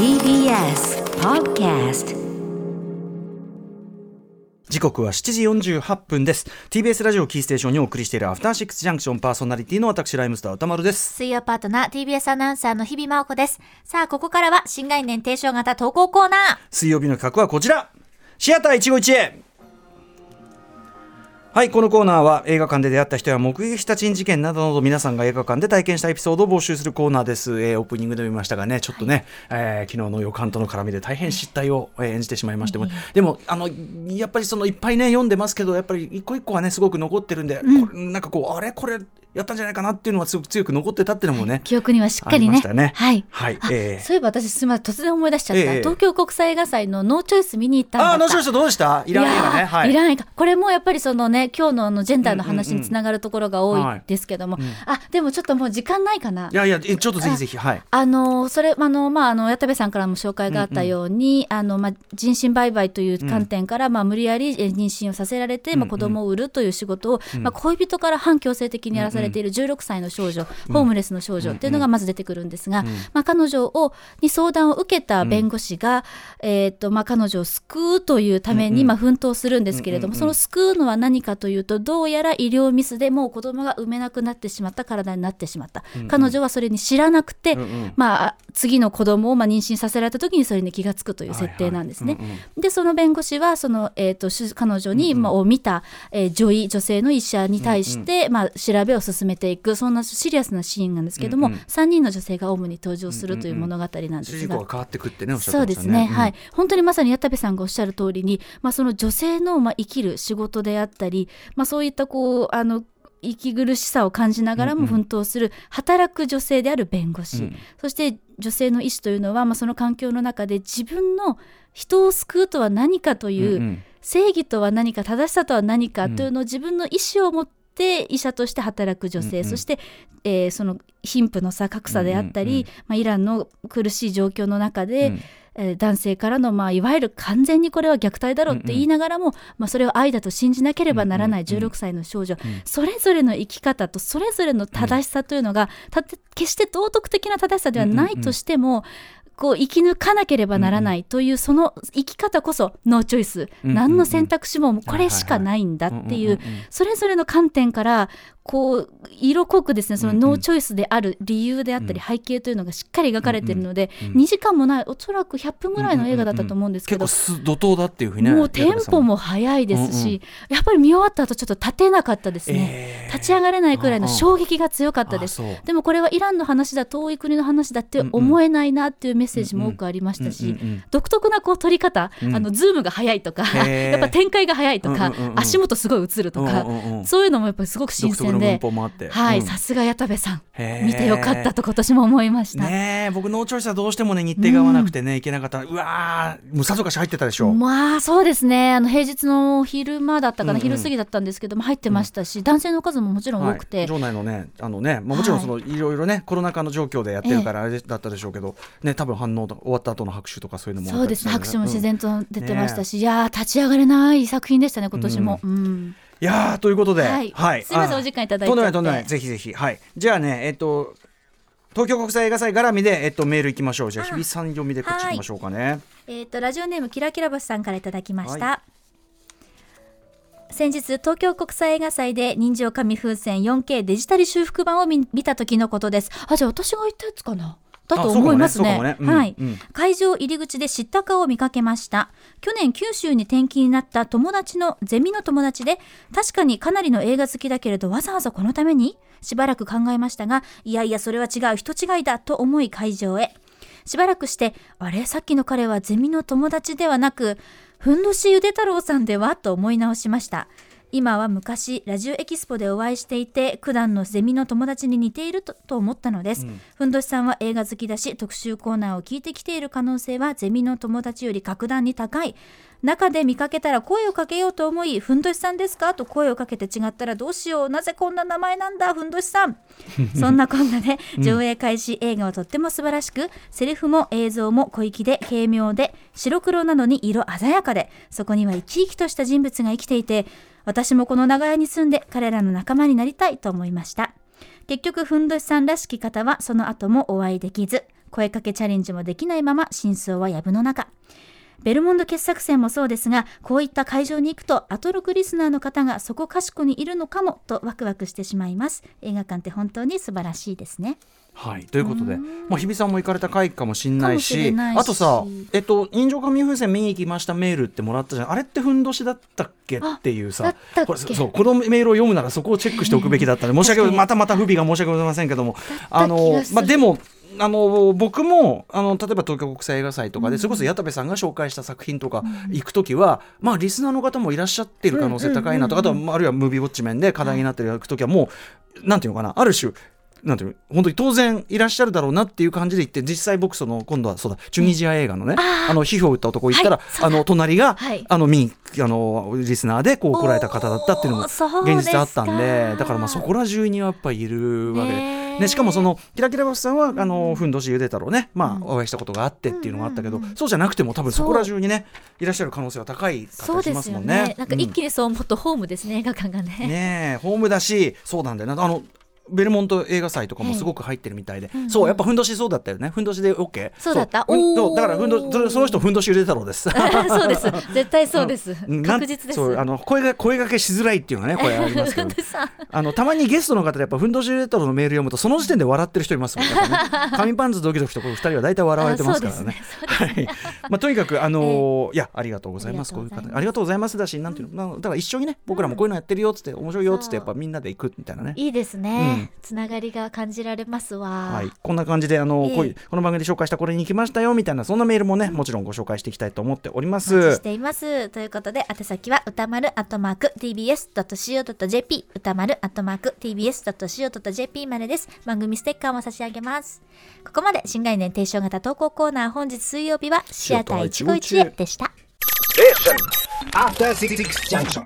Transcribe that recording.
TBS Podcast 時刻は7時48分です TBS ラジオキーステーションにお送りしているアフターシックスジャンクションパーソナリティの私ライムスター歌丸です水曜パートナー TBS アナウンサーの日々真央子です。さあ、ここからは新概念提唱型投稿コーナー。水曜日の企画はこちらシアター一期一会はいこのコーナーは映画館で出会った人や目撃した珍事件などなど皆さんが映画館で体験したエピソードを募集するコーナーです、えーオープニングで見ましたがねちょっとね、えー昨日の予感との絡みで大変失態を、えー演じてしまいましても、でもあのやっぱりそのいっぱいね読んでますけどやっぱり一個一個はねすごく残ってるんで、これなんかこうあれ？これやったんじゃないかなっていうのはすごく強く残ってたっていうのもね、記憶にはしっかりね。ありましたね。はい。はいあえーそういえば私、すみません、突然思い出しちゃった。ええ。東京国際映画祭のノーチョイス見に行ったんだった。ああの人どうでした？イラン映画ね。い。やーはいイラン映画。これもやっぱりそのね今日のあのジェンダーの話につながるところが多いですけども、あでもちょっともう時間ないかな。いやいやえちょっとぜひぜひ。はい。あのそれあのまああの矢田部さんからも紹介があったように、あのまあ人身売買という観点から、まあ無理やりえ妊娠をさせられて、まあ子供を売るという仕事を、まあ恋人から反強制的にやらされている16歳の少女、ホームレスの少女っていうのがまず出てくるんですが、まあ彼女をに相談を受けた弁護士が、えっ、とまあ彼女を救うというために、まあ奮闘するんですけれども、その救うのは何かというとどうやら医療ミスでもう子供が産めなくなってしまった体になってしまった、彼女はそれに知らなくて、まあ、次の子供をまあ妊娠させられた時にそれに気が付くという設定なんですね。でその弁護士はその、えー、とし彼女に、まあ、を見た、えー女医女性の医者に対して、まあ、調べを進めていくそんなシリアスなシーンなんですけども、3人の女性が主に登場するという物語なんですが。主人公が変わってくってねそうですね、はい、本当にまさに矢田部さんがおっしゃる通りに、まあ、その女性のまあ生きる仕事であったり、まあ、そういったこうあの息苦しさを感じながらも奮闘する働く女性である弁護士、そして女性の医師というのは、まあ、その環境の中で自分の人を救うとは何かという、うんうん。正義とは何か正しさとは何かというのを自分の意思を持って医者として働く女性、そして、えーその貧富の差格差であったり、まあ、イランの苦しい状況の中で、うん。えー男性からの、まあ、いわゆる完全にこれは虐待だろうって言いながらも、まあ、それを愛だと信じなければならない16歳の少女、それぞれの生き方とそれぞれの正しさというのが、決して道徳的な正しさではないとしても、こう生き抜かなければならないというその生き方こそノーチョイス、うん何の選択肢もこれしかないんだっていう。それぞれの観点からこう色濃くですねそのノーチョイスである理由であったり背景というのがしっかり描かれているので、2時間もないおそらく100分ぐらいの映画だったと思うんですけど、結構す怒涛だっていうふうにねもうテンポも速いですし、やっぱり見終わった後ちょっと立てなかったですね、えー立ち上がれないくらいの衝撃が強かったです。でもこれはイランの話だ遠い国の話だって思えないなっていうメッセージも多くありましたし、独特なこう撮り方、うん。あのズームが速いとかやっぱ展開が速いとか、足元すごい映るとか、そういうのもやっぱりすごく新鮮ではいうん。さすが矢田部さん見てよかったと今年も思いました。ねえ僕ノーチョイスはどうしてもね日程が合わなくてね、いけなかった。うわーもうさぞかし入ってたでしょ。う、まあそうですね。あの平日の昼間だったかな、昼過ぎだったんですけども入ってましたし、男性の数ももちろん多くて、はい、場内のねあのね、まあ、もちろんその、い、ろいろねコロナ禍の状況でやってるからあれだったでしょうけど、ね多分反応と終わった後の拍手とかそういうのもそうですね。拍手も自然と出てましたねし、いやー立ち上がれない作品でしたね今年も、うん。いやーということで、はい。すいませんあお時間いただいて。とんでもないとんでもない。ぜひぜひ。はい。じゃあねえっと東京国際映画祭絡みで、えっと、メールいきましょう。じゃあ日比さん読みでこっち行きましょうかね。えっ、とラジオネームキラキラ星さんからいただきました、は先日東京国際映画祭で人情紙風船 4K デジタル修復版を見見た時のことです。あじゃあ私が言ったやつかな？だと思いますね。ねね。うん。はい、うん会場入り口で知った顔を見かけました。去年九州に転勤になった友達のゼミの友達で確かにかなりの映画好きだけれどわざわざこのために？しばらく考えましたがいやいやそれは違う。人違いだと思い会場へ。しばらくしてあれ？さっきの彼はゼミの友達ではなくふんどしゆで太郎さんではと思い直しました。今は昔ラジオエキスポでお会いしていて九段のゼミの友達に似ているとと思ったのです、ふんどしさんは映画好きだし特集コーナーを聞いてきている可能性はゼミの友達より格段に高い。中で見かけたら声をかけようと思いふんどしさんですか？と声をかけて違ったらどうしよう？なぜこんな名前なんだ？ふんどしさん。そんなこんなで上映開始映画はとっても素晴らしくセリフも映像も小粋で軽妙で白黒なのに色鮮やかでそこには生き生きとした人物が生きていて私もこの長屋に住んで彼らの仲間になりたいと思いました。結局ふんどしさんらしき方はその後もお会いできず声かけチャレンジもできないまま真相は藪の中。ベルモンド傑作選もそうですがこういった会場に行くとアトロクリスナーの方がそこかしこにいるのかもとワクワクしてしまいます。映画館って本当に素晴らしいですね。はい、ということで、まあ、日比さんも行かれた回かもしれないかもししれないし。あとさ、えっと、人情紙風船見に行きましたメールってもらったじゃん。あれってふんどしだったっけっていうださこれそうこのメールを読むならそこをチェックしておくべきだったので申し訳またまた不備が申し訳ございませんけども。あのまあ、でもあの僕もあの例えば東京国際映画祭とかで、それこそ矢田部さんが紹介した作品とか行く時は、まあリスナーの方もいらっしゃっている可能性高いなと、あとはまああるいはムービーウォッチ面で課題になってる行く時はもう、なんていうのかなある種なんていうの本当に当然いらっしゃるだろうなっていう感じで行って実際僕その今度はそうだチュニジア映画のね、あの皮膚を打った男行ったら、はいあの隣が、はい。あの見にあのリスナーでこう来られた方だったっていうのも現実あったんでだからまあそこら中にはやっぱいるわけで、ねしかもそのキラキラバスさんはあのふんどしゆで太郎ね、まあ、お会いしたことがあってっていうのがあったけど、そうじゃなくても多分そこら中にねいらっしゃる可能性は高いかったりしそうでよますすもんね。ね。なんか一気にそう思うとホームですね、映画館がね。ねえホームだしそうなんだよな。あのベルモント映画祭とかもすごく入ってるみたいで、そうやっぱふんどしそうだったよね。ふんどしで OK そうだった？そう。だからふんどそれその人ふんどしゆで太郎です。そうです。絶対そうです。確実です。あの声が声がけしづらいっていうのがねこれありますけど。あのたまにゲストの方でやっぱふんどしゆで太郎のメール読むとその時点で笑ってる人いますもんね。紙パンツドキドキとこの二人は大体笑われてますからね。あそうですね。はい。まあ、とにかく、あのーいやありがとうございます。こういう方。ありがとうございます。だしなんていうのなだから一緒にね僕らもこういうのやってるよっつって、面白いよっつってやっぱみんなで行くみたいなね。いいですね、つながりが感じられますわ、はい、こんな感じであの、ええ。こういうこの番組で紹介したこれに行きましたよみたいなそんなメールもねもちろんご紹介していきたいと思っておりまお待ちしす。ています。ということで宛先は歌丸アットマーク tbs.co.jp 歌丸アットマーク tbs.co.jp までです。番組ステッカーも差し上げます。ここまで新概念提唱型投稿コーナー本日水曜日はシアター151へでした。After Six Junction.